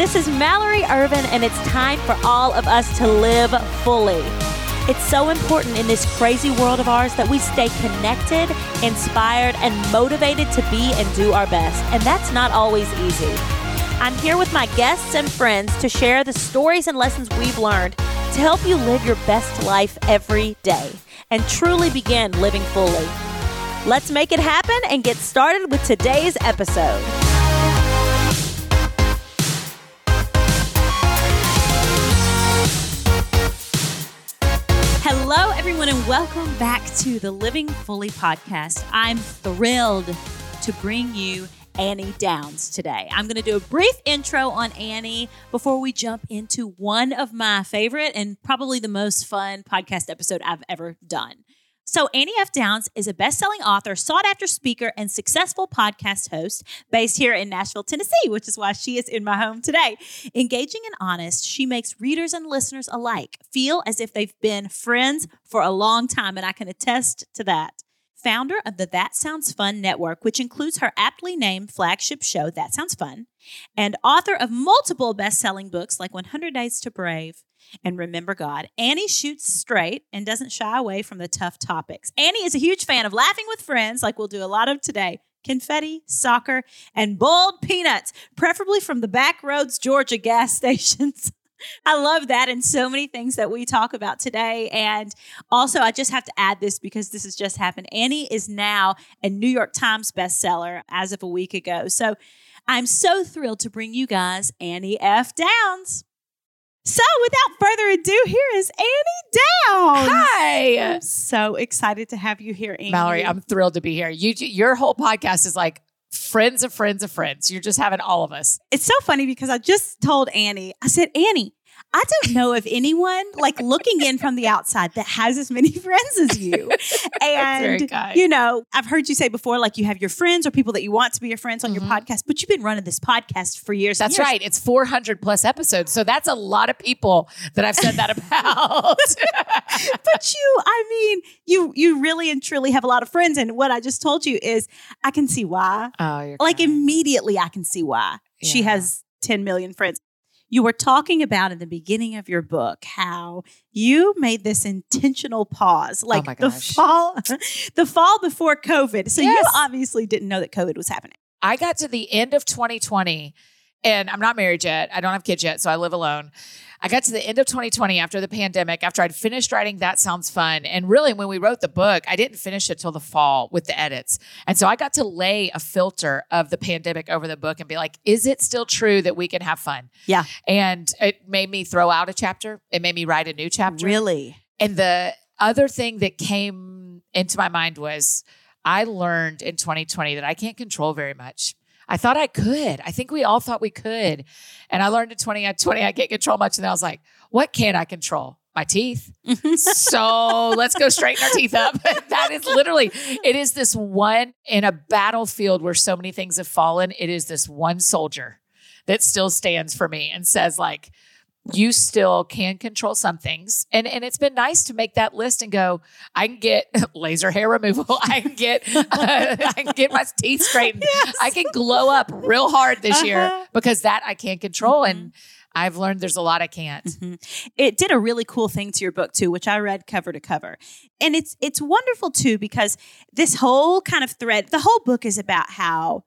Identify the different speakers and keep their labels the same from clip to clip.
Speaker 1: This is Mallory Ervin, and it's time for all of us to live fully. It's so important in this crazy world of ours that we stay connected, inspired, and motivated to be and do our best. And that's not always easy. I'm here with my guests and friends to share the stories and lessons we've learned to help you live your best life every day and truly begin living fully. Let's make it happen and get started with today's episode. Everyone, and welcome back to the Living Fully podcast. I'm thrilled to bring you Annie Downs today. I'm going to do a brief intro on Annie before we jump into one of my favorite and probably the most fun podcast episode I've ever done. So, Annie F. Downs is a best selling author, sought after speaker, and successful podcast host based here in Nashville, Tennessee, which is why she is in my home today. Engaging and honest, she makes readers and listeners alike feel as if they've been friends for a long time, and I can attest to that founder of the That Sounds Fun network, which includes her aptly named flagship show, That Sounds Fun, and author of multiple best selling books like 100 Days to Brave and Remember God. Annie shoots straight and doesn't shy away from the tough topics. Annie is a huge fan of laughing with friends, like we'll do a lot of today. Confetti, soccer, and boiled peanuts, preferably from the back roads, Georgia gas stations. I love that and so many things that we talk about today. And also, I just have to add this because this has just happened. Annie is now a New York Times bestseller as of a week ago. So I'm so thrilled to bring you guys Annie F. Downs. So, without further ado, here is Annie Downs.
Speaker 2: Hi.
Speaker 1: I'm so excited to have you here, Annie.
Speaker 2: Mallory, I'm thrilled to be here. You your whole podcast is like friends of friends of friends. You're just having all of us.
Speaker 1: It's so funny because I just told Annie, I said, Annie, I don't know of anyone like looking in from the outside that has as many friends as you. And, you know, I've heard you say before, like you have your friends or people that you want to be your friends on mm-hmm. your podcast, but you've been running this podcast for years.
Speaker 2: That's
Speaker 1: years.
Speaker 2: right. It's 400 plus episodes. So that's a lot of people that I've said that about.
Speaker 1: but you, I mean, you, you really and truly have a lot of friends. And what I just told you is I can see why.
Speaker 2: Oh,
Speaker 1: like immediately I can see why yeah. she has 10 million friends you were talking about in the beginning of your book how you made this intentional pause,
Speaker 2: oh
Speaker 1: like
Speaker 2: oh
Speaker 1: the fall, the fall before COVID. So yes. you obviously didn't know that COVID was happening.
Speaker 2: I got to the end of 2020 and I'm not married yet. I don't have kids yet, so I live alone. I got to the end of 2020 after the pandemic, after I'd finished writing That Sounds Fun. And really, when we wrote the book, I didn't finish it till the fall with the edits. And so I got to lay a filter of the pandemic over the book and be like, is it still true that we can have fun?
Speaker 1: Yeah.
Speaker 2: And it made me throw out a chapter, it made me write a new chapter.
Speaker 1: Really?
Speaker 2: And the other thing that came into my mind was, I learned in 2020 that I can't control very much. I thought I could. I think we all thought we could. And I learned in 2020 uh, I can't control much. And I was like, what can I control? My teeth. so let's go straighten our teeth up. that is literally, it is this one in a battlefield where so many things have fallen. It is this one soldier that still stands for me and says, like, you still can control some things. And and it's been nice to make that list and go, I can get laser hair removal. I can get uh, I can get my teeth straightened. Yes. I can glow up real hard this uh-huh. year because that I can't control. Mm-hmm. And I've learned there's a lot I can't. Mm-hmm.
Speaker 1: It did a really cool thing to your book too, which I read cover to cover. And it's it's wonderful too because this whole kind of thread, the whole book is about how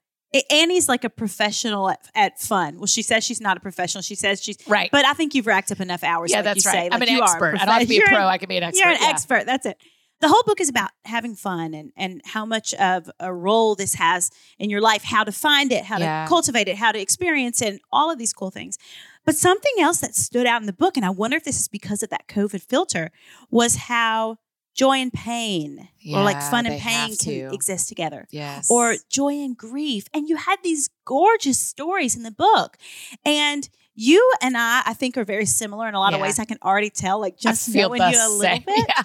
Speaker 1: Annie's like a professional at, at, fun. Well, she says she's not a professional. She says she's
Speaker 2: right.
Speaker 1: But I think you've racked up enough hours.
Speaker 2: Yeah,
Speaker 1: like
Speaker 2: that's
Speaker 1: right.
Speaker 2: Say.
Speaker 1: Like
Speaker 2: I'm an expert. I don't have to be a pro. An, I can be an expert.
Speaker 1: You're an
Speaker 2: yeah.
Speaker 1: expert. That's it. The whole book is about having fun and and how much of a role this has in your life, how to find it, how yeah. to cultivate it, how to experience it, and all of these cool things. But something else that stood out in the book, and I wonder if this is because of that COVID filter, was how joy and pain
Speaker 2: yeah,
Speaker 1: or like fun and pain can exist together.
Speaker 2: Yes.
Speaker 1: Or joy and grief. And you had these gorgeous stories in the book. And you and I, I think, are very similar in a lot
Speaker 2: yeah.
Speaker 1: of ways. I can already tell, like just knowing you a little
Speaker 2: same.
Speaker 1: bit. Yeah.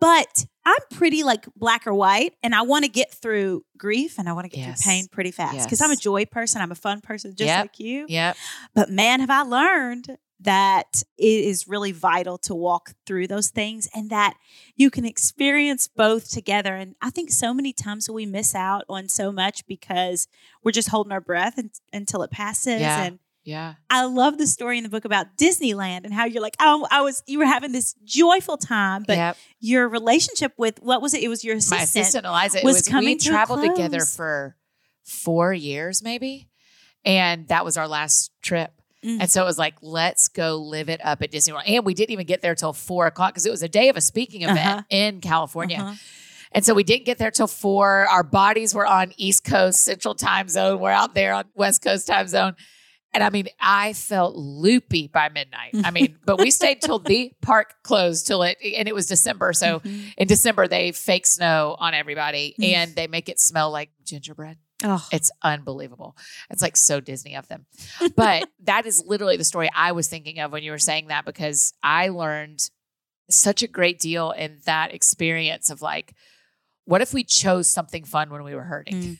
Speaker 1: But I'm pretty like black or white, and I want to get through grief and I want to get yes. through pain pretty fast because yes. I'm a joy person. I'm a fun person, just
Speaker 2: yep.
Speaker 1: like you.
Speaker 2: Yep.
Speaker 1: But man, have I learned that it is really vital to walk through those things and that you can experience both together. And I think so many times we miss out on so much because we're just holding our breath and, until it passes.
Speaker 2: Yeah.
Speaker 1: And
Speaker 2: Yeah.
Speaker 1: I love the story in the book about Disneyland and how you're like, oh, I was, you were having this joyful time, but
Speaker 2: yep.
Speaker 1: your relationship with what was it? It was your assistant.
Speaker 2: My assistant Eliza it
Speaker 1: was
Speaker 2: was,
Speaker 1: coming
Speaker 2: we
Speaker 1: to
Speaker 2: traveled together for four years, maybe. And that was our last trip.
Speaker 1: Mm.
Speaker 2: And so it was like, let's go live it up at Disney World. And we didn't even get there till four o'clock because it was a day of a speaking event
Speaker 1: Uh-huh.
Speaker 2: in California.
Speaker 1: Uh-huh.
Speaker 2: And so we didn't get there till four. Our bodies were on East Coast Central Time Zone. We're out there on West Coast Time Zone. And I mean, I felt loopy by midnight. I mean, but we stayed till the park closed till it, and it was December. So
Speaker 1: Mhm.
Speaker 2: in December, they fake snow on everybody
Speaker 1: Mm.
Speaker 2: and they make it smell like gingerbread.
Speaker 1: Oh,
Speaker 2: It's unbelievable. It's like so Disney of them. But that is literally the story I was thinking of when you were saying that because I learned such a great deal in that experience of like, what if we chose something fun when we were hurting?
Speaker 1: Mm.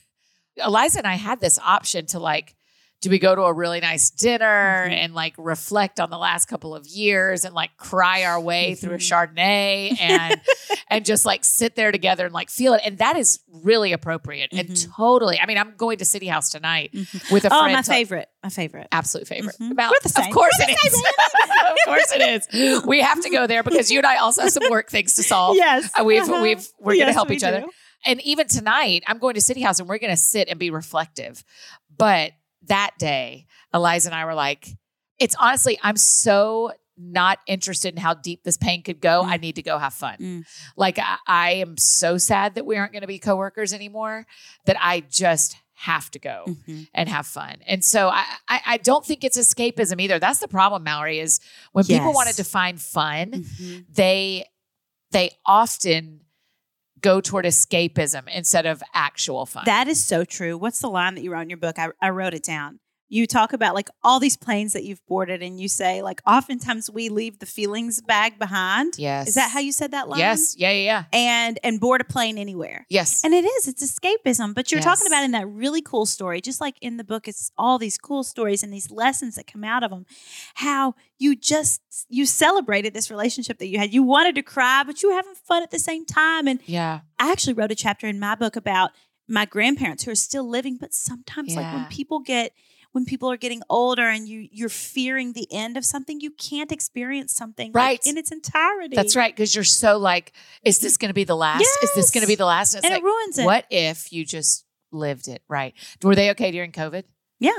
Speaker 2: Eliza and I had this option to like, do we go to a really nice dinner
Speaker 1: Mhm.
Speaker 2: and like reflect on the last couple of years and like cry our way through a. Chardonnay and and just like sit there together and like feel it? And that is really appropriate and
Speaker 1: Mhm.
Speaker 2: totally. I mean, I'm going to City House tonight
Speaker 1: Mhm.
Speaker 2: with a
Speaker 1: oh,
Speaker 2: friend.
Speaker 1: my
Speaker 2: to-
Speaker 1: favorite, my favorite.
Speaker 2: absolute favorite.
Speaker 1: Mhm.
Speaker 2: About,
Speaker 1: We're the same.
Speaker 2: Of course
Speaker 1: We're
Speaker 2: it is. of course it is. We have to go there because you and I also have some work things to solve.
Speaker 1: Yes,
Speaker 2: Uh, we've
Speaker 1: uh-huh.
Speaker 2: we've we're gonna help
Speaker 1: we
Speaker 2: each other. And even tonight, I'm going to City House and we're gonna sit and be reflective. But that day, Eliza and I were like, it's honestly, I'm so not interested in how deep this pain could go.
Speaker 1: Mm.
Speaker 2: I need to go have fun.
Speaker 1: Mm.
Speaker 2: Like I, I am so sad that we aren't going to be coworkers anymore that I just have to go
Speaker 1: Mhm.
Speaker 2: and have fun. And so I, I, I don't think it's escapism either. That's the problem, Mallory, is when people want to define fun,
Speaker 1: Mhm.
Speaker 2: they they often go toward escapism instead of actual fun.
Speaker 1: That is so true. What's the line that you wrote in your book? I, I wrote it down. You talk about like all these planes that you've boarded, and you say like oftentimes we leave the feelings bag behind.
Speaker 2: yes.
Speaker 1: Is that how you said that line?
Speaker 2: Yes. Yeah, yeah, yeah.
Speaker 1: And and board a plane anywhere.
Speaker 2: Yes.
Speaker 1: And it is, it's escapism. But you're talking about in that really cool story, just like in the book, it's all these cool stories and these lessons that come out of them. How you just you celebrated this relationship that you had. You wanted to cry, but you were having fun at the same time. And
Speaker 2: yeah.
Speaker 1: I actually wrote a chapter in my book about my grandparents who are still living, but sometimes like when people get when people are getting older and you you're fearing the end of something, you can't experience something like,
Speaker 2: Right.
Speaker 1: in its entirety.
Speaker 2: That's right. Because you're so like, is this going to be the last? Is this going to be the last? it's
Speaker 1: And
Speaker 2: like,
Speaker 1: it ruins it.
Speaker 2: what if you just lived it right? Were they okay during COVID?
Speaker 1: Yeah.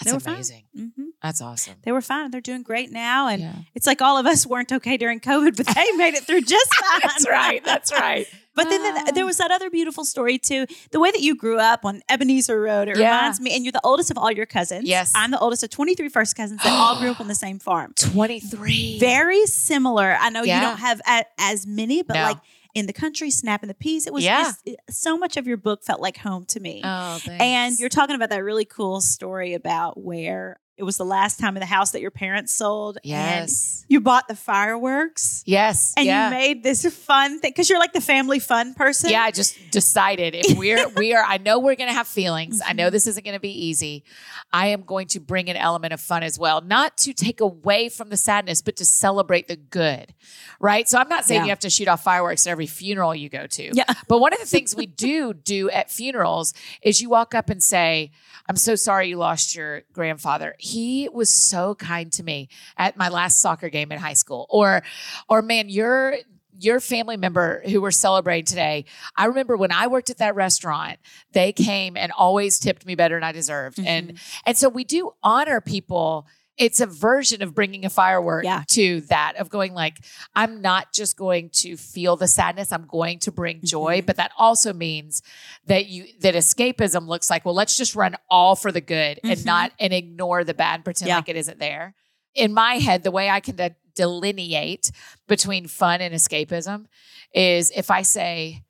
Speaker 2: That's
Speaker 1: They were fine.
Speaker 2: amazing.
Speaker 1: hmm
Speaker 2: That's awesome.
Speaker 1: They were fine. They're doing great now. And
Speaker 2: yeah.
Speaker 1: it's like all of us weren't okay during COVID, but they made it through just fine.
Speaker 2: That's right. That's right.
Speaker 1: But then th- there was that other beautiful story too. The way that you grew up on Ebenezer Road, it
Speaker 2: Yeah.
Speaker 1: reminds me, and you're the oldest of all your cousins.
Speaker 2: Yes.
Speaker 1: I'm the oldest of 23 first cousins that all grew up on the same farm.
Speaker 2: 23.
Speaker 1: Very similar. I know you don't have a, as many, but
Speaker 2: No.
Speaker 1: like in the country, snapping the peas. It was
Speaker 2: Yeah.
Speaker 1: just it- so much of your book felt like home to me.
Speaker 2: Oh, thanks.
Speaker 1: and you're talking about that really cool story about where it was the last time in the house that your parents sold. And
Speaker 2: yes.
Speaker 1: you bought the fireworks.
Speaker 2: Yes.
Speaker 1: And
Speaker 2: yeah.
Speaker 1: you made this fun thing because you're like the family fun person.
Speaker 2: Yeah, I just decided if we're we are I know we're going to have feelings. I
Speaker 1: Mm-hmm.
Speaker 2: know this isn't going to be easy. I am going to bring an element of fun as well, not to take away from the sadness, but to celebrate the good. Right? So I'm not saying
Speaker 1: Yeah.
Speaker 2: you have to shoot off fireworks at every funeral you go to.
Speaker 1: Yeah.
Speaker 2: But one of the things we do do at funerals is you walk up and say, "I'm so sorry you lost your grandfather. He was so kind to me at my last soccer game in high school." Or or man, your your family member who we're celebrating today. I remember when I worked at that restaurant, they came and always tipped me better than I deserved. And mm-hmm. and so we do honor people. It's a version of bringing a firework
Speaker 1: Yeah.
Speaker 2: to that of going like I'm not just going to feel the sadness, I'm going to bring joy,
Speaker 1: Mhm.
Speaker 2: but that also means that you that escapism looks like, well, let's just run all for the good and
Speaker 1: Mhm.
Speaker 2: not and ignore the bad, pretend
Speaker 1: Yeah.
Speaker 2: like it isn't there. In my head, the way I can de- delineate between fun and escapism is if I say,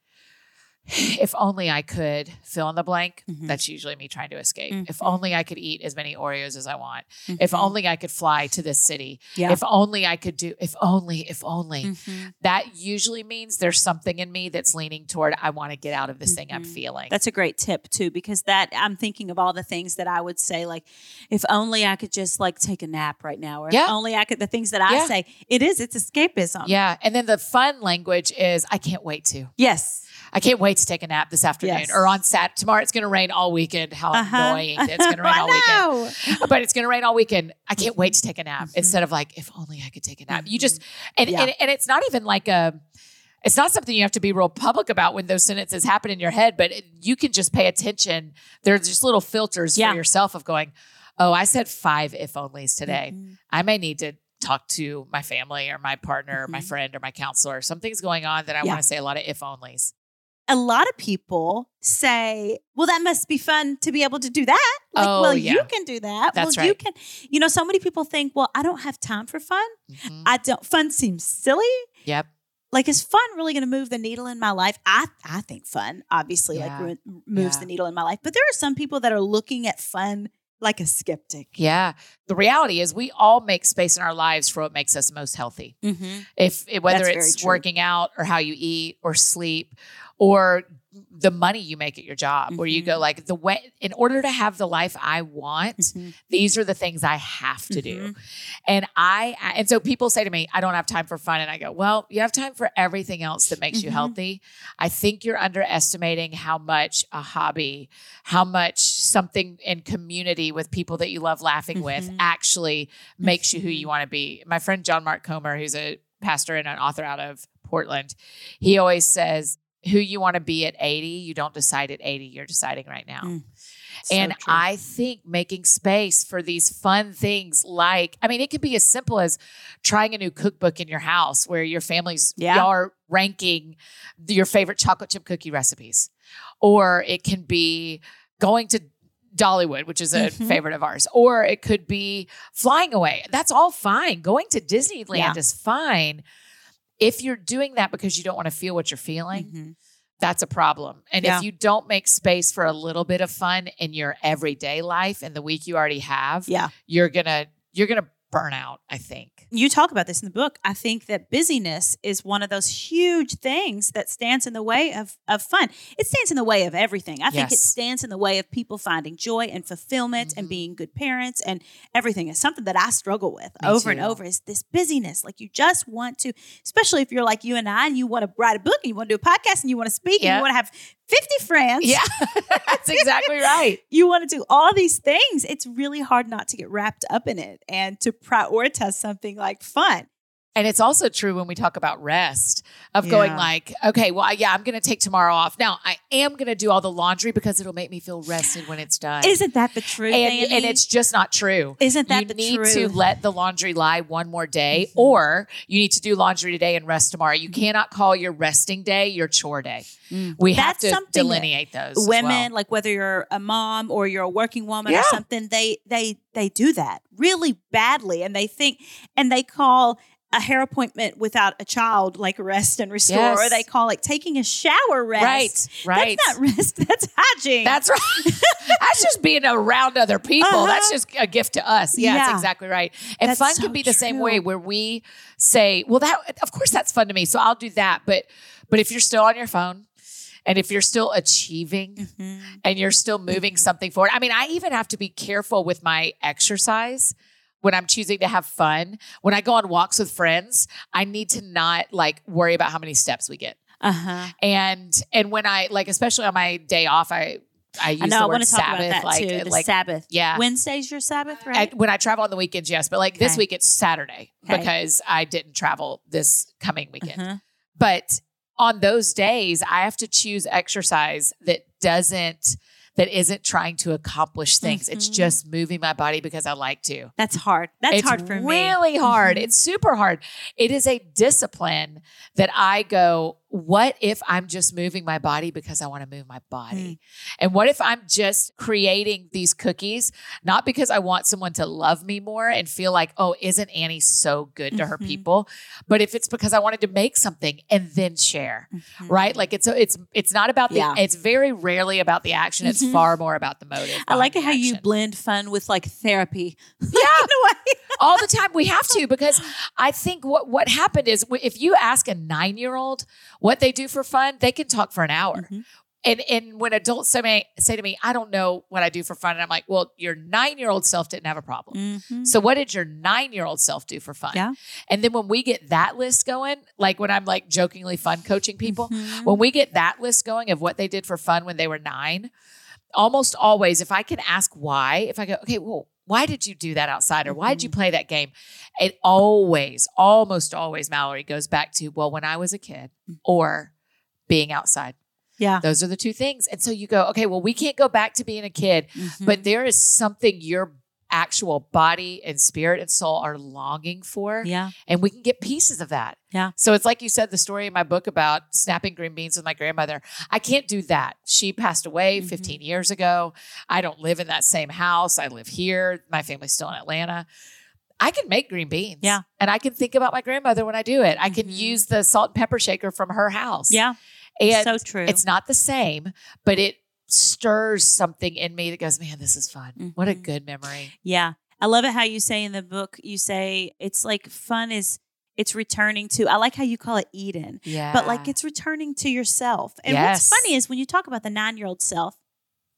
Speaker 2: if only I could fill in the blank,
Speaker 1: Mhm.
Speaker 2: that's usually me trying to escape. If
Speaker 1: Mhm.
Speaker 2: only I could eat as many Oreos as I want. If
Speaker 1: Mhm.
Speaker 2: only I could fly to this city.
Speaker 1: Yeah.
Speaker 2: If only I could do, if only, if only.
Speaker 1: Mhm.
Speaker 2: That usually means there's something in me that's leaning toward, I want to get out of this thing I'm
Speaker 1: Mhm.
Speaker 2: feeling.
Speaker 1: That's a great tip too, because that I'm thinking of all the things that I would say, like, if only I could just like take a nap right now, or
Speaker 2: Yeah.
Speaker 1: if only I could. The things that I
Speaker 2: Yeah.
Speaker 1: say, it is, it's escapism.
Speaker 2: yeah. And then the fun language is, I can't wait to.
Speaker 1: Yes.
Speaker 2: I can't wait to take a nap this afternoon
Speaker 1: Yes.
Speaker 2: or on Sat tomorrow. It's going to rain all weekend. How
Speaker 1: Uh-huh.
Speaker 2: annoying it's going to rain all weekend. But it's going to rain all weekend. I can't wait to take a nap
Speaker 1: Mhm.
Speaker 2: instead of like, if only I could take a nap. You just, and,
Speaker 1: Yeah.
Speaker 2: and, and it's not even like a, it's not something you have to be real public about when those sentences happen in your head, but you can just pay attention. There's just little filters
Speaker 1: Yeah.
Speaker 2: for yourself of going, oh, I said five if onlys today.
Speaker 1: Mhm.
Speaker 2: I may need to talk to my family or my partner or my
Speaker 1: Mhm.
Speaker 2: friend or my counselor. Something's going on that I
Speaker 1: Yeah.
Speaker 2: want to say a lot of if onlys.
Speaker 1: A lot of people say, "Well, that must be fun to be able to do that." Like,
Speaker 2: Oh,
Speaker 1: well, you can do that.
Speaker 2: That's
Speaker 1: well, you can. You know, so many people think, "Well, I don't have time for fun.
Speaker 2: Mhm.
Speaker 1: I don't. Fun seems silly."
Speaker 2: Yep.
Speaker 1: Like, is fun really going to move the needle in my life? I I think fun, obviously, like
Speaker 2: Yeah.
Speaker 1: ru- moves
Speaker 2: Yeah.
Speaker 1: the needle in my life. But there are some people that are looking at fun like a skeptic.
Speaker 2: Yeah. The reality is we all make space in our lives for what makes us most healthy.
Speaker 1: Mm-hmm.
Speaker 2: If if- whether
Speaker 1: That's
Speaker 2: it's working out or how you eat or sleep or the money you make at your job where you go like the way in order to have the life I want,
Speaker 1: Mm-hmm.
Speaker 2: these are the things I have to do. And I and so people say to me, I don't have time for fun. And I go, Well, you have time for everything else that makes you
Speaker 1: Mhm.
Speaker 2: healthy. I think you're underestimating how much a hobby, how much something in community with people that you love laughing with
Speaker 1: Mhm.
Speaker 2: actually makes you who you want to be. My friend John Mark Comer, who's a pastor and an author out of Portland, he always says, who you want to be at 80, you don't decide at 80, you're deciding right now.
Speaker 1: Mm.
Speaker 2: And I think making space for these fun things like, I mean, it could be as simple as trying a new cookbook in your house where your family's,
Speaker 1: Yeah.
Speaker 2: are ranking your favorite chocolate chip cookie recipes. Or it can be going to Dollywood, which is a
Speaker 1: Mhm.
Speaker 2: favorite of ours. Or it could be flying away. That's all fine. Going to Disneyland
Speaker 1: Yeah.
Speaker 2: is fine. If you're doing that because you don't want to feel what you're feeling,
Speaker 1: Mhm.
Speaker 2: that's a problem. And
Speaker 1: Yeah.
Speaker 2: if you don't make space for a little bit of fun in your everyday life and the week you already have,
Speaker 1: Yeah.
Speaker 2: you're gonna you're gonna burn out, I think.
Speaker 1: You talk about this in the book. I think that busyness is one of those huge things that stands in the way of, of fun. It stands in the way of everything. I think it stands in the way of people finding joy and fulfillment and
Speaker 2: Mhm.
Speaker 1: being good parents and everything. It's something that I struggle with
Speaker 2: Me
Speaker 1: over and over is this busyness. Like you just want to, especially if you're like you and I and you want to write a book and you want to do a podcast and you want to speak and you want to have 50 friends.
Speaker 2: Yeah, that's exactly right.
Speaker 1: you want to do all these things, it's really hard not to get wrapped up in it and to prioritize something like fun.
Speaker 2: And it's also true when we talk about rest of going like, okay, well, yeah, I'm going to take tomorrow off. Now, I am going to do all the laundry because it'll make me feel rested when it's done.
Speaker 1: Isn't that the truth?
Speaker 2: and, and it's just not true.
Speaker 1: isn't that the truth?
Speaker 2: you
Speaker 1: the
Speaker 2: need
Speaker 1: truth?
Speaker 2: to let the laundry lie one more day,
Speaker 1: Mhm.
Speaker 2: or you need to do laundry today and rest tomorrow. You cannot call your resting day your chore day.
Speaker 1: Mm.
Speaker 2: We have
Speaker 1: That's
Speaker 2: to
Speaker 1: something
Speaker 2: delineate those. as
Speaker 1: women
Speaker 2: well.
Speaker 1: like whether you're a mom or you're a working woman
Speaker 2: Yeah.
Speaker 1: or something they they they do that really badly and they think and they call a hair appointment without a child like rest and restore or they call like taking a shower rest
Speaker 2: right, right.
Speaker 1: that's not rest that's hygiene
Speaker 2: That's right. that's just being around other people.
Speaker 1: Uh-huh.
Speaker 2: That's just a gift to us. Yeah,
Speaker 1: Yeah.
Speaker 2: that's exactly right. And
Speaker 1: That's
Speaker 2: fun
Speaker 1: so
Speaker 2: can be the same way where we say, well, that of course that's fun to me. So I'll do that. But but if you're still on your phone and if you're still achieving
Speaker 1: Mhm.
Speaker 2: and you're still moving something forward. I mean, I even have to be careful with my exercise when I'm choosing to have fun. When I go on walks with friends, I need to not like worry about how many steps we get.
Speaker 1: uh-huh
Speaker 2: And and when I like especially on my day off, I I use
Speaker 1: I know
Speaker 2: the word
Speaker 1: want to talk
Speaker 2: Sabbath
Speaker 1: about that
Speaker 2: like
Speaker 1: too the
Speaker 2: like
Speaker 1: Sabbath
Speaker 2: yeah.
Speaker 1: Wednesday's your Sabbath right
Speaker 2: And when I travel on the weekends, yes, but like this
Speaker 1: Okay.
Speaker 2: week it's Saturday
Speaker 1: Okay.
Speaker 2: because I didn't travel this coming weekend.
Speaker 1: Uh-huh.
Speaker 2: But on those days, I have to choose exercise that doesn't that isn't trying to accomplish things. It's
Speaker 1: Mhm.
Speaker 2: just moving my body because I like to.
Speaker 1: that's hard that's
Speaker 2: it's
Speaker 1: hard for me
Speaker 2: really hard.
Speaker 1: Mhm.
Speaker 2: It's super hard. It is a discipline that I go, what if I'm just moving my body because I want to move my body?
Speaker 1: Mm.
Speaker 2: And what if I'm just creating these cookies, not because I want someone to love me more and feel like, oh, isn't Annie so good to her
Speaker 1: Mhm.
Speaker 2: people? But if it's because I wanted to make something and then share,
Speaker 1: Mhm.
Speaker 2: right? Like it's it's it's not about the
Speaker 1: Yeah.
Speaker 2: it's very rarely about the action. It's
Speaker 1: Mhm.
Speaker 2: far more about the motive.
Speaker 1: I like how
Speaker 2: the
Speaker 1: you blend fun with like therapy
Speaker 2: Yeah.
Speaker 1: in a way
Speaker 2: all the time we have to because i think what what happened is if you ask a nine year old what they do for fun they can talk for an hour
Speaker 1: Mhm.
Speaker 2: and and when adults say say to me, I don't know what I do for fun, and I'm like, well, your nine year old self didn't have a problem.
Speaker 1: Mhm.
Speaker 2: So what did your nine year old self do for fun?
Speaker 1: Yeah.
Speaker 2: And then when we get that list going, like when I'm like jokingly fun coaching people,
Speaker 1: Mhm.
Speaker 2: when we get that list going of what they did for fun when they were nine, almost always, if I can ask why, if I go, okay, well, why did you do that outside or why did you play that game? It always, almost always, Mallory goes back to, well, when I was a kid or being outside.
Speaker 1: Yeah.
Speaker 2: Those are the two things. And so you go, okay, well, we can't go back to being a kid,
Speaker 1: Mhm.
Speaker 2: but there is something your actual body and spirit and soul are longing for
Speaker 1: yeah.
Speaker 2: and we can get pieces of that.
Speaker 1: Yeah.
Speaker 2: So it's like you said, the story in my book about snapping green beans with my grandmother. I can't do that. She passed away
Speaker 1: Mhm.
Speaker 2: 15 years ago. I don't live in that same house. I live here. My family's still in Atlanta. I can make green beans.
Speaker 1: Yeah.
Speaker 2: And I can think about my grandmother when I do it. I can
Speaker 1: Mhm.
Speaker 2: use the salt and pepper shaker from her house.
Speaker 1: Yeah.
Speaker 2: And
Speaker 1: so true.
Speaker 2: it's not the same, but it stirs something in me that goes, man, this is fun. What a
Speaker 1: Mhm.
Speaker 2: good memory.
Speaker 1: Yeah. I love it how you say in the book, you say it's like fun is it's returning to I like how you call it Eden.
Speaker 2: Yeah.
Speaker 1: But like it's returning to yourself. And
Speaker 2: Yes.
Speaker 1: what's funny is when you talk about the nine year old self,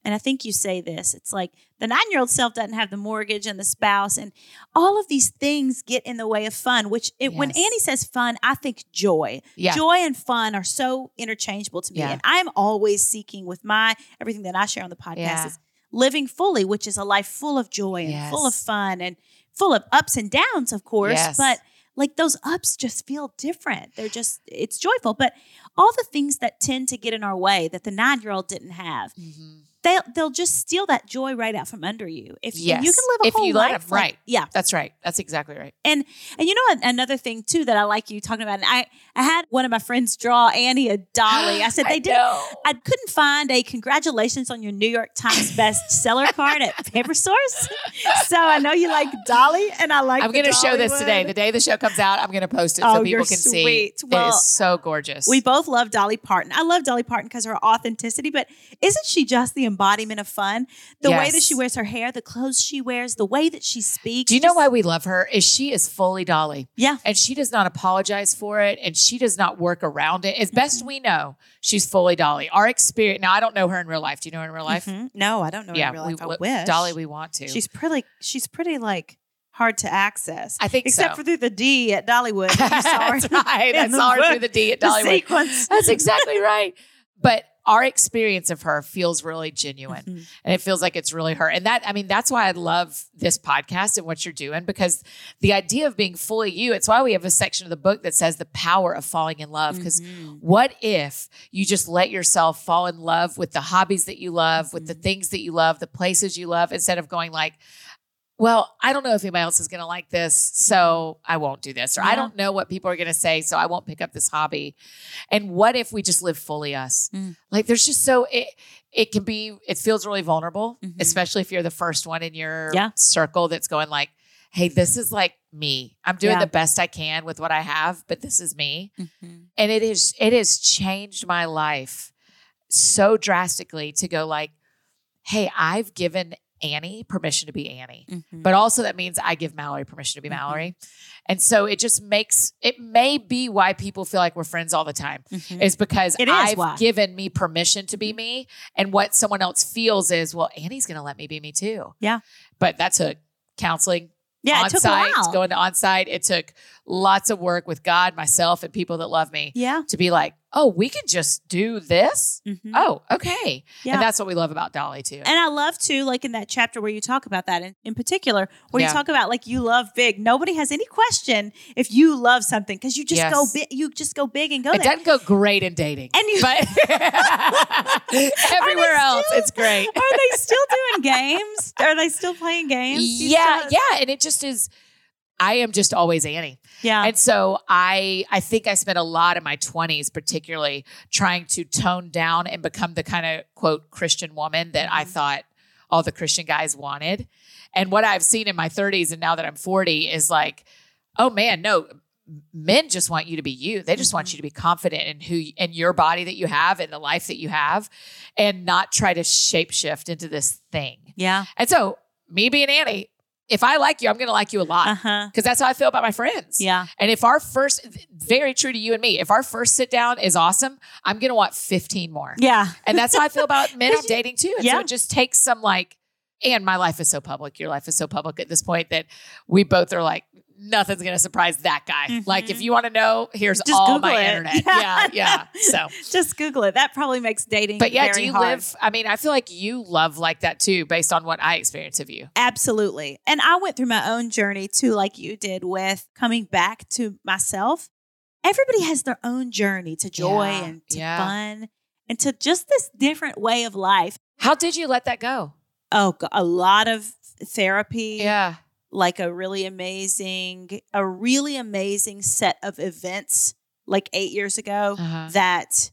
Speaker 1: and I think you say this, it's like the nine year old self doesn't have the mortgage and the spouse, and all of these things get in the way of fun. Which it, when Annie says fun, I think joy.
Speaker 2: yeah.
Speaker 1: Joy and fun are so interchangeable to me.
Speaker 2: Yeah.
Speaker 1: And I'm always seeking with my everything that I share on the podcast
Speaker 2: Yeah.
Speaker 1: is living fully, which is a life full of joy and full of fun and full of ups and downs, of course.
Speaker 2: Yes.
Speaker 1: But like those ups just feel different. They're just it's joyful. But all the things that tend to get in our way that the nine year old didn't have,
Speaker 2: Mhm.
Speaker 1: They'll they'll just steal that joy right out from under you. If you- you can live a
Speaker 2: If
Speaker 1: whole life
Speaker 2: 'em,
Speaker 1: like-
Speaker 2: right.
Speaker 1: yeah.
Speaker 2: That's right. That's exactly right.
Speaker 1: And and you know another thing too that I like you talking about. And I I had one of my friends draw Annie a dolly. I said they did. I couldn't find a congratulations on your New York Times bestseller card at Paper Source. So I know you like Dolly, and I like.
Speaker 2: I'm going to show this today. The day the show comes out, I'm going to post it
Speaker 1: Oh,
Speaker 2: so people can see.
Speaker 1: sweet.
Speaker 2: it
Speaker 1: Well,
Speaker 2: is so gorgeous.
Speaker 1: We both love Dolly Parton. I love Dolly Parton because her authenticity, but isn't she just the embodiment of fun? The way that she wears her hair, the clothes she wears, the way that she speaks.
Speaker 2: Do you know why we love her? Is she is fully Dolly.
Speaker 1: Yeah.
Speaker 2: And she does not apologize for it and she does not work around it. As best we know, she's fully Dolly. Our experience now, I don't know her in real life. Do you know her in real life?
Speaker 1: Mhm. No, I don't know.
Speaker 2: Yeah,
Speaker 1: in real
Speaker 2: we.
Speaker 1: I wish.
Speaker 2: Dolly, we want to.
Speaker 1: She's pretty. She's pretty like hard to access.
Speaker 2: I think
Speaker 1: except
Speaker 2: so.
Speaker 1: for through the D at Dollywood. You saw her
Speaker 2: That's right. I saw her through the D at
Speaker 1: the
Speaker 2: Dollywood.
Speaker 1: sequence.
Speaker 2: That's exactly right. But our experience of her feels really genuine
Speaker 1: Mhm.
Speaker 2: and it feels like it's really her. And that, I mean, that's why I love this podcast and what you're doing because the idea of being fully you, it's why we have a section of the book that says the power of falling in love. Because
Speaker 1: Mhm.
Speaker 2: what if you just let yourself fall in love with the hobbies that you love, with the
Speaker 1: Mhm.
Speaker 2: things that you love, the places you love, instead of going like, well, I don't know if anybody else is going to like this, so I won't do this. Or I don't know what people are going to say, so I won't pick up this hobby. And what if we just live fully us?
Speaker 1: Mm.
Speaker 2: Like there's just so it it can be it feels really vulnerable,
Speaker 1: Mhm.
Speaker 2: especially if you're the first one in your
Speaker 1: Yeah.
Speaker 2: circle that's going like, "Hey, this is like me. I'm doing
Speaker 1: Yeah.
Speaker 2: the best I can with what I have, but this is me."
Speaker 1: Mhm.
Speaker 2: and it is it has changed my life so drastically to go like hey i've given annie permission to be annie
Speaker 1: Mhm.
Speaker 2: but also that means i give mallory permission to be
Speaker 1: Mhm.
Speaker 2: mallory and so it just makes it may be why people feel like we're friends all the time
Speaker 1: Mhm.
Speaker 2: is because
Speaker 1: is
Speaker 2: i've
Speaker 1: why.
Speaker 2: given me permission to be me and what someone else feels is well annie's gonna let me be me too
Speaker 1: Yeah.
Speaker 2: but that took counseling
Speaker 1: yeah,
Speaker 2: Onsite,
Speaker 1: a
Speaker 2: going to Onsite. It took lots of work with God, myself, and people that love me
Speaker 1: yeah.
Speaker 2: to be like, oh, we could just do this.
Speaker 1: Mhm.
Speaker 2: Oh, okay.
Speaker 1: Yeah.
Speaker 2: And that's what we love about Dolly too.
Speaker 1: And I love to, like in that chapter where you talk about that in, in particular, where
Speaker 2: Yeah.
Speaker 1: you talk about like you love big. Nobody has any question if you love something because you just
Speaker 2: Yes.
Speaker 1: go big. You just go big and go
Speaker 2: it
Speaker 1: there.
Speaker 2: doesn't go great in dating,
Speaker 1: And you-
Speaker 2: but everywhere else,
Speaker 1: still-
Speaker 2: it's great.
Speaker 1: Are they still doing games? Are they still playing games? You
Speaker 2: yeah,
Speaker 1: still-
Speaker 2: yeah, and it just is. I am just always Annie.
Speaker 1: yeah.
Speaker 2: And so I I think I spent a lot of my 20s particularly trying to tone down and become the kind of quote Christian woman that I
Speaker 1: Mhm.
Speaker 2: thought all the Christian guys wanted. And what I've seen in my 30s and now that I'm 40 is like, oh man, no, men just want you to be you. They just want
Speaker 1: Mhm.
Speaker 2: you to be confident in who in your body that you have and the life that you have and not try to shapeshift into this thing.
Speaker 1: yeah.
Speaker 2: And so me being Annie, if I like you, I'm going to like you a lot
Speaker 1: uh-huh.
Speaker 2: because that's how I feel about my friends.
Speaker 1: Yeah.
Speaker 2: And if our first, very true to you and me, if our first sit down is awesome, I'm going to want 15 more.
Speaker 1: Yeah.
Speaker 2: And that's how I feel about men I'm dating too. And so it just takes some like, and my life is so public. Your life is so public at this point that we both are like, nothing's going to surprise that guy. Like, if you want to know, here's
Speaker 1: Mm-hmm. Just
Speaker 2: all
Speaker 1: Google
Speaker 2: my
Speaker 1: it.
Speaker 2: internet. Yeah. Yeah. So,
Speaker 1: Just Google it. That probably makes dating.
Speaker 2: but yeah, do you
Speaker 1: hard.
Speaker 2: live? I mean, I feel like you love like that too, based on what I experience of you.
Speaker 1: Absolutely. And I went through my own journey too, like you did with coming back to myself. Everybody has their own journey to joy
Speaker 2: Yeah,
Speaker 1: and to
Speaker 2: yeah.
Speaker 1: fun and to just this different way of life.
Speaker 2: How did you let that go?
Speaker 1: Oh, a lot of therapy.
Speaker 2: Yeah.
Speaker 1: Like a really amazing, a really amazing set of events like eight years ago
Speaker 2: Uh-huh.
Speaker 1: that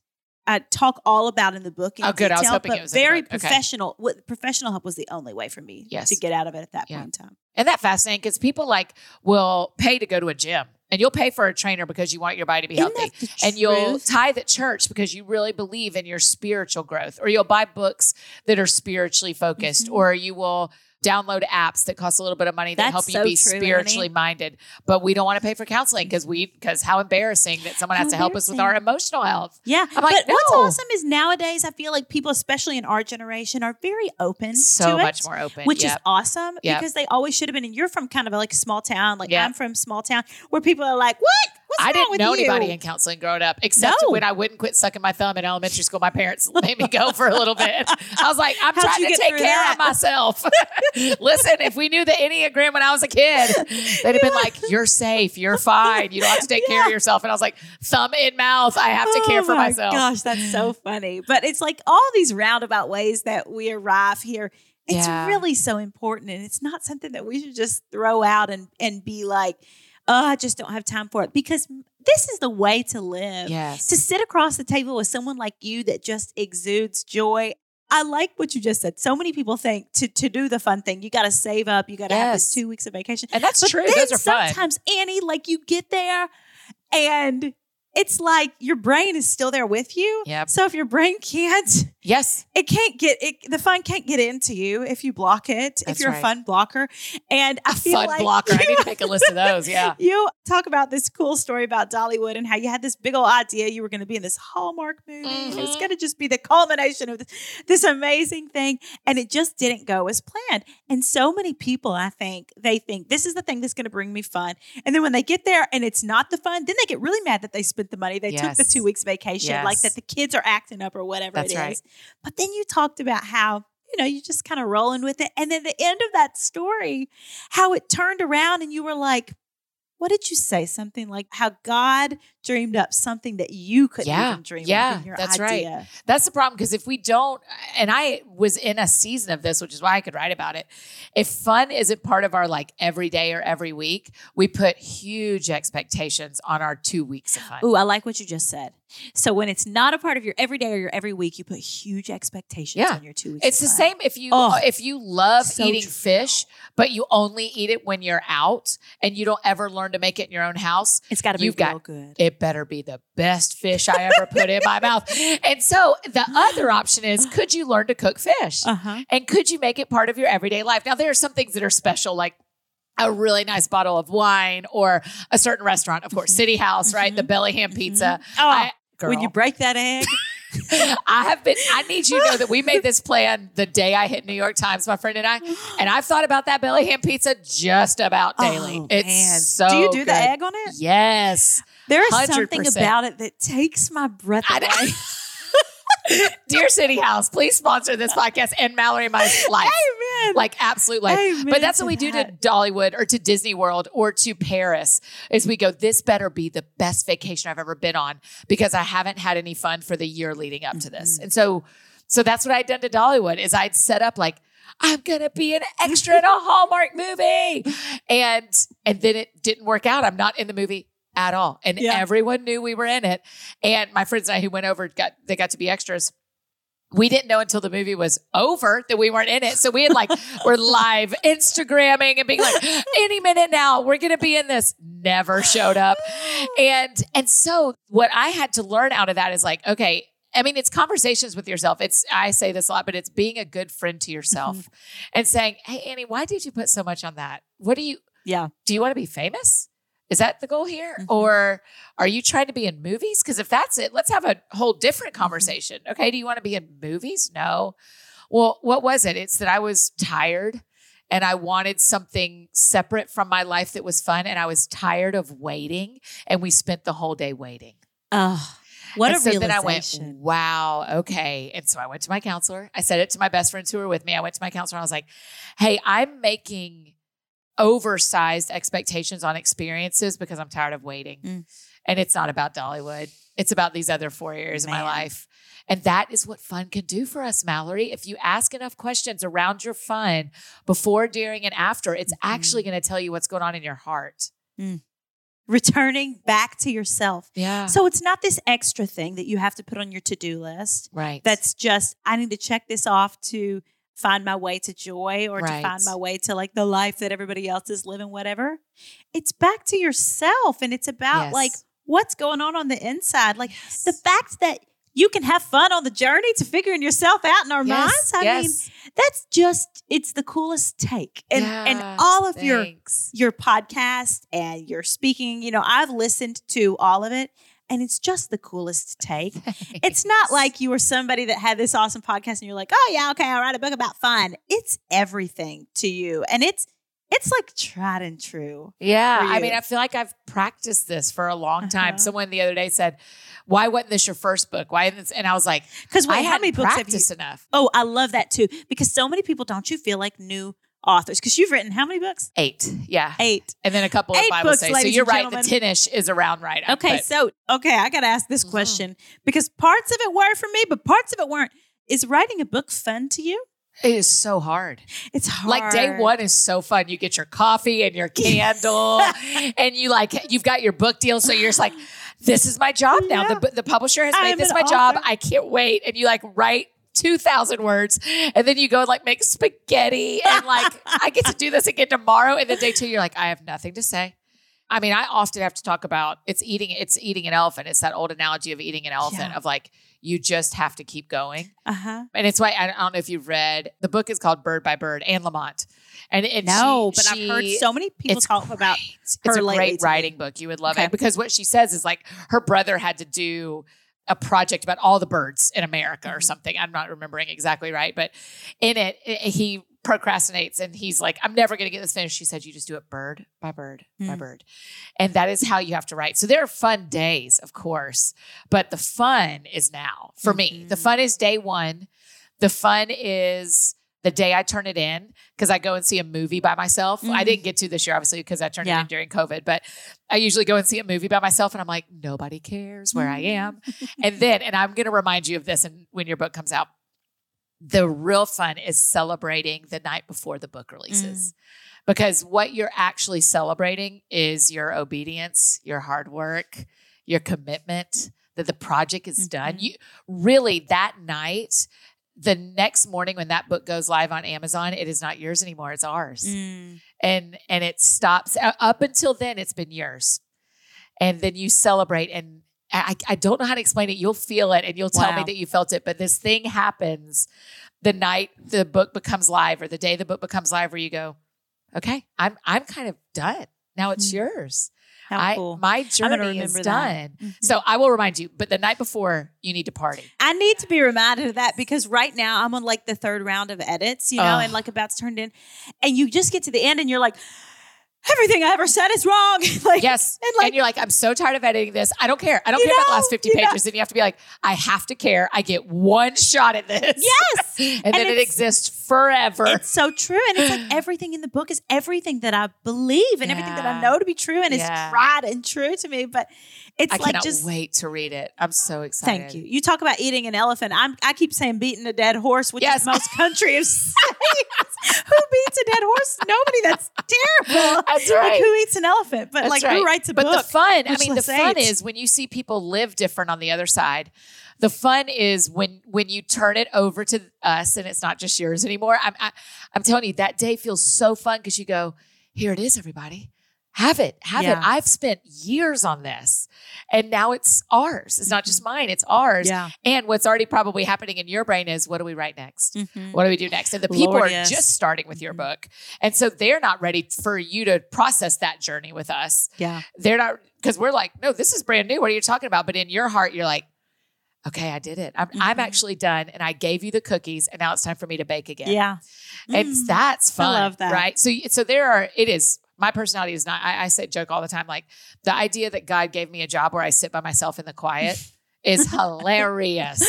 Speaker 1: I talk all about in the book. In
Speaker 2: Oh, good. I was
Speaker 1: detail,
Speaker 2: hoping
Speaker 1: but
Speaker 2: it was
Speaker 1: very.
Speaker 2: Okay.
Speaker 1: professional. What professional help was the only way for me
Speaker 2: Yes.
Speaker 1: to get out of it at that
Speaker 2: Yeah.
Speaker 1: point in time.
Speaker 2: And that fascinating because people like will pay to go to a gym and you'll pay for a trainer because you want your body to be
Speaker 1: Isn't
Speaker 2: healthy. And you'll
Speaker 1: truth?
Speaker 2: tithe at church because you really believe in your spiritual growth, or you'll buy books that are spiritually focused,
Speaker 1: Mhm.
Speaker 2: or you will download apps that cost a little bit of money that
Speaker 1: That's
Speaker 2: help you
Speaker 1: so
Speaker 2: be
Speaker 1: true,
Speaker 2: spiritually minded. But we don't want to pay for counseling because we because how embarrassing that someone
Speaker 1: How
Speaker 2: has to help us with our emotional health.
Speaker 1: Yeah.
Speaker 2: I'm like,
Speaker 1: but what's awesome is nowadays I feel like people, especially in our generation, are very open
Speaker 2: So
Speaker 1: to
Speaker 2: much
Speaker 1: it,
Speaker 2: more open.
Speaker 1: Which
Speaker 2: Yep.
Speaker 1: is awesome
Speaker 2: Yep.
Speaker 1: because they always should have been. And you're from kind of like a small town. Like
Speaker 2: Yep.
Speaker 1: I'm from small town where people are like, what?
Speaker 2: I didn't know
Speaker 1: you?
Speaker 2: anybody in counseling growing up, except
Speaker 1: No.
Speaker 2: when I wouldn't quit sucking my thumb in elementary school. My parents made me go for a little bit. I was like, I'm
Speaker 1: How'd
Speaker 2: trying to take care
Speaker 1: that?
Speaker 2: of myself. Listen, if we knew the Enneagram when I was a kid, they'd have been like, You're safe, you're fine, you don't have to take care of yourself. And I was like, Thumb in mouth, I have to care
Speaker 1: Oh
Speaker 2: for
Speaker 1: my
Speaker 2: myself.
Speaker 1: Gosh, that's so funny. But it's like all these roundabout ways that we arrive here. It's
Speaker 2: Yeah.
Speaker 1: really so important. And it's not something that we should just throw out and, and be like, oh, I just don't have time for it. Because this is the way to live.
Speaker 2: Yes.
Speaker 1: To sit across the table with someone like you that just exudes joy. I like what you just said. So many people think to, to do the fun thing, you got to save up, you got to have this two weeks of vacation.
Speaker 2: and that's
Speaker 1: But
Speaker 2: true. Those are fun.
Speaker 1: sometimes, Annie, like you get there and it's like your brain is still there with you.
Speaker 2: Yep.
Speaker 1: So if your brain can't,
Speaker 2: Yes.
Speaker 1: it can't get it. The fun can't get into you if you block it. if you're
Speaker 2: right.
Speaker 1: a fun blocker, and I feel
Speaker 2: Fun
Speaker 1: like
Speaker 2: blocker. I
Speaker 1: you-
Speaker 2: need to make a list of those. Yeah.
Speaker 1: You talk about this cool story about Dollywood and how you had this big old idea you were going to be in this Hallmark movie. It was
Speaker 2: Mhm.
Speaker 1: going to just be the culmination of this, this amazing thing. And it just didn't go as planned. And so many people, I think, they think this is the thing that's going to bring me fun. And then when they get there and it's not the fun, then they get really mad that they spent the money. They took the two weeks vacation, like that the kids are acting up or whatever
Speaker 2: That's
Speaker 1: it is.
Speaker 2: right.
Speaker 1: But then you talked about how you know, you just kind of rolling with it. And then the end of that story, how it turned around and you were like, what did you say? Something like how God dreamed up something that you couldn't
Speaker 2: Yeah,
Speaker 1: even dream
Speaker 2: yeah,
Speaker 1: up in your
Speaker 2: that's right.
Speaker 1: idea.
Speaker 2: That's the problem because if we don't, and I was in a season of this, which is why I could write about it. If fun isn't part of our like every day or every week, we put huge expectations on our two weeks of fun.
Speaker 1: Ooh, I like what you just said. So when it's not a part of your everyday or your every week, you put huge expectations
Speaker 2: Yeah.
Speaker 1: on your two weeks.
Speaker 2: It's the same if you
Speaker 1: Oh,
Speaker 2: if you love
Speaker 1: so
Speaker 2: eating
Speaker 1: true.
Speaker 2: fish, but you only eat it when you're out and you don't ever learn to make it in your own house.
Speaker 1: It's got to be real
Speaker 2: got-
Speaker 1: good.
Speaker 2: It better be the best fish I ever put in my mouth. And so the other option is could you learn to cook fish?
Speaker 1: Uh huh.
Speaker 2: And could you make it part of your everyday life? Now, there are some things that are special, like a really nice bottle of wine or a certain restaurant, of course, mm-hmm. City House, right? The mm-hmm. belly ham pizza. Mm-hmm.
Speaker 1: Oh,
Speaker 2: I, girl,
Speaker 1: when you break that egg,
Speaker 2: I have been, I need you to know that we made this plan the day I hit New York Times, my friend and I. And I've thought about that belly ham pizza just about oh, daily.
Speaker 1: Oh,
Speaker 2: it's
Speaker 1: man.
Speaker 2: so
Speaker 1: Do you do
Speaker 2: good.
Speaker 1: the egg on it?
Speaker 2: Yes.
Speaker 1: There is something
Speaker 2: 100%.
Speaker 1: about it that takes my breath away.
Speaker 2: Dear City House, please sponsor this podcast and Mallory and my life.
Speaker 1: Amen.
Speaker 2: like absolute life.
Speaker 1: Amen
Speaker 2: but that's what we do to. Dollywood or to Disney World or to Paris is we go, this better be the best vacation I've ever been on because I haven't had any fun for the year leading up to this.
Speaker 1: Mhm.
Speaker 2: And so, so that's what I'd done to Dollywood is I'd set up like, I'm gonna be an extra in a Hallmark movie. And and then it didn't work out. I'm not in the movie at all. And
Speaker 1: Yeah.
Speaker 2: everyone knew we were in it. And my friends and I who went over got they got to be extras we didn't know until the movie was over that we weren't in it. So we had like, we're live Instagramming and being like, any minute now, we're going to be in this. Never showed up. And, and so what I had to learn out of that is like, okay, I mean, it's conversations with yourself. It's I say this a lot, but it's being a good friend to yourself mm-hmm. and saying, "Hey, Annie, why did you put so much on that? What do you
Speaker 1: Yeah.
Speaker 2: do? You want to be famous? Is that the goal here,
Speaker 1: Mhm.
Speaker 2: or are you trying to be in movies? Because if that's it, let's have a whole different conversation. Okay, do you want to be in movies? No. Well, what was it? It's that I was tired and I wanted something separate from my life that was fun, and I was tired of waiting. And we spent the whole day waiting.
Speaker 1: Oh, what
Speaker 2: and
Speaker 1: a
Speaker 2: so
Speaker 1: realization.
Speaker 2: then I went, wow, okay. And so I went to my counselor. I said it to my best friends who were with me. I went to my counselor and I was like, hey, I'm making oversized expectations on experiences because I'm tired of waiting.
Speaker 1: Mm.
Speaker 2: And it's not about Dollywood. It's about these other four years of my life. And that is what fun can do for us, Mallory. If you ask enough questions around your fun before, during, and after, it's
Speaker 1: Mhm.
Speaker 2: actually going to tell you what's going on in your heart.
Speaker 1: Returning back to yourself.
Speaker 2: Yeah.
Speaker 1: So it's not this extra thing that you have to put on your to do list.
Speaker 2: right.
Speaker 1: That's just, I need to check this off to find my way to joy or to find my way to like the life that everybody else is living, whatever. It's back to yourself and it's about
Speaker 2: Yes.
Speaker 1: like what's going on on the inside. Like
Speaker 2: Yes.
Speaker 1: the fact that you can have fun on the journey to figuring yourself out in our minds. I mean, that's just it's the coolest take. And and all of your your podcast and your speaking, you know, I've listened to all of it and it's just the coolest take. It's not like you were somebody that had this awesome podcast and you're like, "Oh yeah, okay, I'll write a book about fun." It's everything to you and it's it's like tried and true.
Speaker 2: Yeah, I mean. I feel like I've practiced this for a long time.
Speaker 1: Uh-huh.
Speaker 2: Someone the other day said, "Why wasn't this your first book? Why?" This? And I was like,
Speaker 1: Cuz
Speaker 2: "I
Speaker 1: how many books have you
Speaker 2: enough."
Speaker 1: Oh, I love that too because so many people don't you feel like new authors cuz you've written how many books?
Speaker 2: Eight, yeah,
Speaker 1: 8.
Speaker 2: and then a couple of
Speaker 1: Eight
Speaker 2: Bible
Speaker 1: books,
Speaker 2: studies. So you're right. The
Speaker 1: gentlemen.
Speaker 2: tenish is around right.
Speaker 1: Okay,
Speaker 2: but-
Speaker 1: so okay, I got to ask this
Speaker 2: Mhm.
Speaker 1: question because parts of it were for me, but parts of it weren't. Is writing a book fun to you?
Speaker 2: it is so hard.
Speaker 1: It's hard.
Speaker 2: Like day one is so fun. You get your coffee and your candle, and you like you've got your book deal. So you're just like, "This is my job now."
Speaker 1: Yeah.
Speaker 2: The the publisher has made this my job. I can't wait. And you like write. 2000 words and then you go and like make spaghetti and like I get to do this again tomorrow and then day 2 you're like I have nothing to say. I mean I often have to talk about it's eating it's eating an elephant. It's that old analogy of eating an elephant
Speaker 1: Yeah.
Speaker 2: of like you just have to keep going.
Speaker 1: Uh huh.
Speaker 2: And it's why I don't know if you've read the book is called Bird by Bird, Anne Lamott. And, and
Speaker 1: No,
Speaker 2: she-
Speaker 1: but I've heard so many people talk
Speaker 2: great.
Speaker 1: about.
Speaker 2: it's
Speaker 1: her
Speaker 2: a great writing book. You would love
Speaker 1: Okay.
Speaker 2: it because what she says is like her brother had to do a project about all the birds in America or
Speaker 1: Mhm.
Speaker 2: something. I'm not remembering exactly right, but in it, i- he procrastinates and he's like, I'm never going to get this finished. She said, You just do it bird by bird by
Speaker 1: Mm.
Speaker 2: bird. And that is how you have to write. So there are fun days, of course, but the fun is now for me. The
Speaker 1: Mhm.
Speaker 2: fun is day one. The fun is the day I turn it in because I go and see a movie by myself. I
Speaker 1: Mhm.
Speaker 2: didn't get to this year, obviously, because I turned it in during COVID, but I usually go and see a movie by myself and I'm like, nobody cares where I am. and then, and I'm going to remind you of this and when your book comes out. The real fun is celebrating the night before the book releases. Because what you're actually celebrating is your obedience, your hard work, your commitment that the project is done.
Speaker 1: Mhm.
Speaker 2: You really that night, the next morning when that book goes live on Amazon, it is not yours anymore, it's ours.
Speaker 1: Mm.
Speaker 2: and and it stops Uh, up until then it's been yours. And then you celebrate and I, I don't know how to explain it. You'll feel it and you'll tell me that you felt it but this thing happens the night the book becomes live or the day the book becomes live where you go okay i'm i'm kind of done. Now it's
Speaker 1: Mm.
Speaker 2: yours
Speaker 1: How
Speaker 2: I,
Speaker 1: cool.
Speaker 2: my journey is done.
Speaker 1: Mhm.
Speaker 2: so i will remind you but the night before you need to party
Speaker 1: I need to be reminded of that because right now I'm on like the third round of edits, you know, and like about to turn in, and you just get to the end and you're like, everything I ever said is wrong. like,
Speaker 2: Yes.
Speaker 1: and
Speaker 2: And, you're like, I'm so tired of editing this. I don't care. I don't care about the last 50
Speaker 1: you know.
Speaker 2: pages. And you have to be like, I have to care. I get one shot at this.
Speaker 1: yes,
Speaker 2: and, then it exists forever.
Speaker 1: It's so true. And it's like everything in the book is everything that I believe and everything that I know to be true. And it's
Speaker 2: Yeah.
Speaker 1: tried and true to me. But it's
Speaker 2: I
Speaker 1: like
Speaker 2: cannot
Speaker 1: just
Speaker 2: wait to read it. I'm so excited.
Speaker 1: thank you. You talk about eating an elephant. I'm I keep saying beating a dead horse, which
Speaker 2: Yes.
Speaker 1: is most countries. who beats a dead horse? Nobody. That's terrible.
Speaker 2: That's
Speaker 1: Like
Speaker 2: right.
Speaker 1: who eats an elephant? But
Speaker 2: That's
Speaker 1: like
Speaker 2: right.
Speaker 1: who writes a book?
Speaker 2: but the fun, I mean, the fun
Speaker 1: eight?
Speaker 2: is when you see people live different on the other side. The fun is when when you turn it over to us and it's not just yours anymore. I'm I, I'm telling you that day feels so fun because you go, here it is, everybody. Have it, have
Speaker 1: Yeah.
Speaker 2: it. I've spent years on this and now it's ours. It's not just mine, it's ours.
Speaker 1: Yeah.
Speaker 2: And what's already probably happening in your brain is what do we write next?
Speaker 1: Mhm.
Speaker 2: What do we do next? And the people
Speaker 1: Lord,
Speaker 2: are
Speaker 1: yes.
Speaker 2: just starting with your
Speaker 1: Mhm.
Speaker 2: book. And so they're not ready for you to process that journey with us.
Speaker 1: Yeah.
Speaker 2: They're not, because we're like, no, this is brand new. What are you talking about? But in your heart, you're like, okay, I did it. I'm, I'm
Speaker 1: Mhm.
Speaker 2: actually done. And I gave you the cookies. And now it's time for me to bake again.
Speaker 1: Yeah.
Speaker 2: It's
Speaker 1: Mm.
Speaker 2: that's
Speaker 1: I
Speaker 2: fun.
Speaker 1: love that.
Speaker 2: Right. So so there are it is my personality is not I, I say joke all the time, like the idea that God gave me a job where I sit by myself in the quiet is hilarious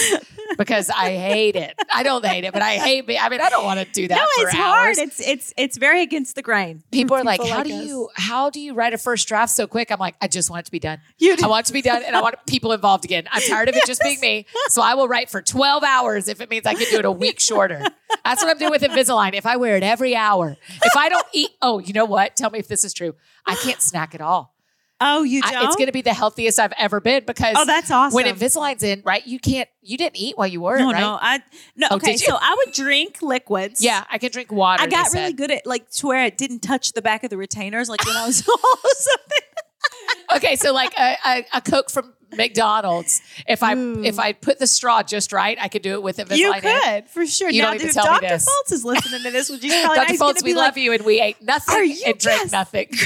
Speaker 2: because I hate it. I don't hate it, but I hate me. I mean, I don't want to do that.
Speaker 1: no,
Speaker 2: for
Speaker 1: it's
Speaker 2: hours.
Speaker 1: hard. It's it's it's very against the grain.
Speaker 2: People are like, how
Speaker 1: like
Speaker 2: do
Speaker 1: us.
Speaker 2: you how do you write a first draft so quick? I'm like, I just want it to be done.
Speaker 1: You
Speaker 2: I want it to be done and I want people involved again. I'm tired of it just being me. So I will write for 12 hours if it means I can do it a week shorter. That's what I'm doing with Invisalign. If I wear it every hour, if I don't eat, oh, you know what? Tell me if this is true. I can't snack at all.
Speaker 1: Oh, you
Speaker 2: I-
Speaker 1: don't.
Speaker 2: it's going to be the healthiest I've ever been because
Speaker 1: oh, that's awesome.
Speaker 2: when Invisalign's in, right? You can't, you didn't eat while you were,
Speaker 1: no,
Speaker 2: right?
Speaker 1: no, I no.
Speaker 2: Oh,
Speaker 1: okay, so I would drink liquids.
Speaker 2: Yeah, I can drink water.
Speaker 1: I got really good at like to where it didn't touch the back of the retainers, like when I was something.
Speaker 2: okay, so like a, a, a Coke from McDonald's. If I
Speaker 1: Ooh.
Speaker 2: if I put the straw just right, I could do it with Invisalign.
Speaker 1: You
Speaker 2: in.
Speaker 1: could for sure.
Speaker 2: You
Speaker 1: now,
Speaker 2: don't even tell me
Speaker 1: Dr.
Speaker 2: this.
Speaker 1: Fultz is listening to this, would you
Speaker 2: Dr. Fultz, we love you, and we ate nothing and drank nothing.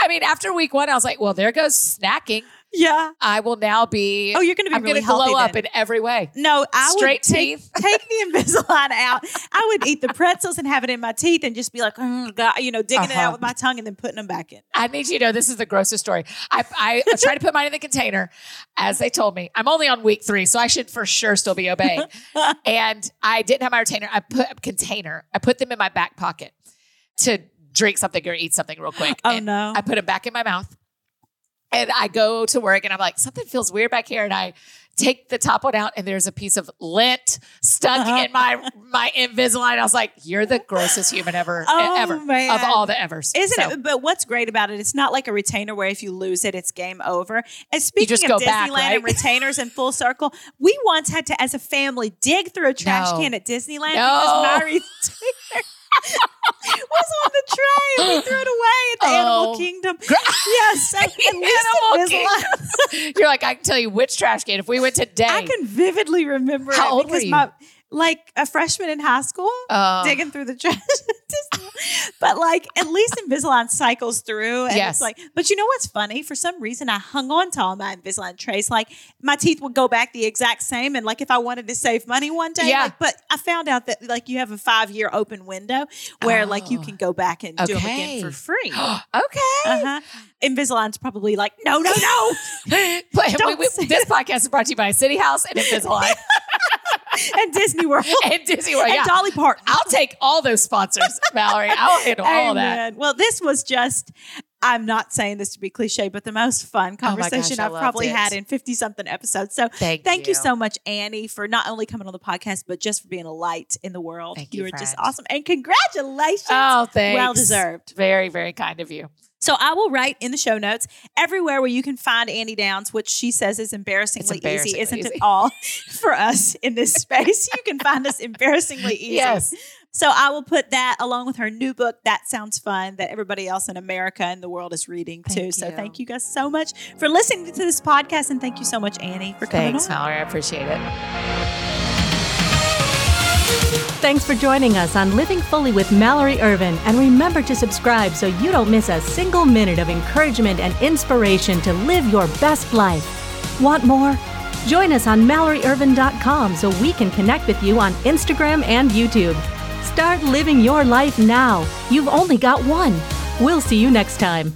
Speaker 2: I mean, after week one, I was like, well, there goes snacking.
Speaker 1: Yeah.
Speaker 2: I will now be.
Speaker 1: Oh, you're going to be
Speaker 2: I'm
Speaker 1: really
Speaker 2: going to glow up
Speaker 1: then.
Speaker 2: in every way.
Speaker 1: No, I
Speaker 2: Straight
Speaker 1: would take,
Speaker 2: teeth.
Speaker 1: take the Invisalign out. I would eat the pretzels and have it in my teeth and just be like, "Mm, God," you know, digging it
Speaker 2: Uh-huh.
Speaker 1: out with my tongue and then putting them back in.
Speaker 2: I need you to know this is the grossest story. I, I, I tried to put mine in the container as they told me. I'm only on week three, so I should for sure still be obeying. and I didn't have my retainer. I put a container. I put them in my back pocket to drink something or eat something real quick.
Speaker 1: Oh
Speaker 2: And
Speaker 1: no.
Speaker 2: I put them back in my mouth. And I go to work and I'm like, something feels weird back here. And I take the top one out and there's a piece of lint stuck
Speaker 1: Uh-huh.
Speaker 2: in my my Invisalign. I was like, you're the grossest human ever,
Speaker 1: Oh,
Speaker 2: ever
Speaker 1: man.
Speaker 2: of all the evers.
Speaker 1: Isn't
Speaker 2: So,
Speaker 1: it? But what's great about it? It's not like a retainer where if you lose it, it's game over. And speaking of Disneyland
Speaker 2: back, right?
Speaker 1: and retainers in full circle, we once had to, as a family, dig through a trash
Speaker 2: No.
Speaker 1: can at Disneyland
Speaker 2: No.
Speaker 1: because my retainer was on the tray. and We threw it away at the
Speaker 2: Oh.
Speaker 1: Animal Kingdom. yes, so at least
Speaker 2: You're like, I can tell you which trash can. If we went today,
Speaker 1: I can vividly remember
Speaker 2: How old were you?
Speaker 1: my like a freshman in high school
Speaker 2: Oh.
Speaker 1: digging through the trash. but like at least Invisalign cycles through and
Speaker 2: Yes.
Speaker 1: it's like but you know what's funny? For some reason I hung on to all my Invisalign trays. Like my teeth would go back the exact same and like if I wanted to save money one day,
Speaker 2: Yeah.
Speaker 1: like but I found out that like you have a five year open window where like you
Speaker 2: Oh.
Speaker 1: can go back and do them again for free.
Speaker 2: okay.
Speaker 1: Uh-huh. Invisalign's probably like, no, no, no.
Speaker 2: But we- we- this podcast is brought to you by City House and Invisalign
Speaker 1: and Disney World.
Speaker 2: and Disney World.
Speaker 1: and
Speaker 2: Yeah.
Speaker 1: Dolly Parton.
Speaker 2: I'll take all those sponsors, Valerie. I'll handle all that.
Speaker 1: Well, this was just, I'm not saying this to be cliche, but the most fun
Speaker 2: Oh gosh,
Speaker 1: conversation
Speaker 2: I
Speaker 1: I've probably
Speaker 2: it.
Speaker 1: had in 50 something episodes. So
Speaker 2: Thank,
Speaker 1: thank you. so much, Annie, for not only coming on the podcast, but just for being a light in the world.
Speaker 2: Thank
Speaker 1: you
Speaker 2: you,
Speaker 1: are just awesome. And congratulations.
Speaker 2: Oh, thanks.
Speaker 1: Well deserved.
Speaker 2: Very, very kind of you.
Speaker 1: So I will write in the show notes everywhere where you can find Annie Downs, which she says is embarrassingly,
Speaker 2: embarrassingly
Speaker 1: easy, isn't
Speaker 2: easy.
Speaker 1: it all for us in this space? You can find us embarrassingly easy.
Speaker 2: Yes.
Speaker 1: So I will put that along with her new book, That Sounds Fun, that everybody else in America and the world is reading too.
Speaker 2: Thank
Speaker 1: So thank you guys so much for listening to this podcast. And thank you so much, Annie, for coming
Speaker 2: Thanks,
Speaker 1: on.
Speaker 2: Valerie. I appreciate it.
Speaker 3: Thanks for joining us on Living Fully with Mallory Ervin. And remember to subscribe so you don't miss a single minute of encouragement and inspiration to live your best life. Want more? Join us on MalloryErvin.com so we can connect with you on Instagram and YouTube. Start living your life now. You've only got one. We'll see you next time.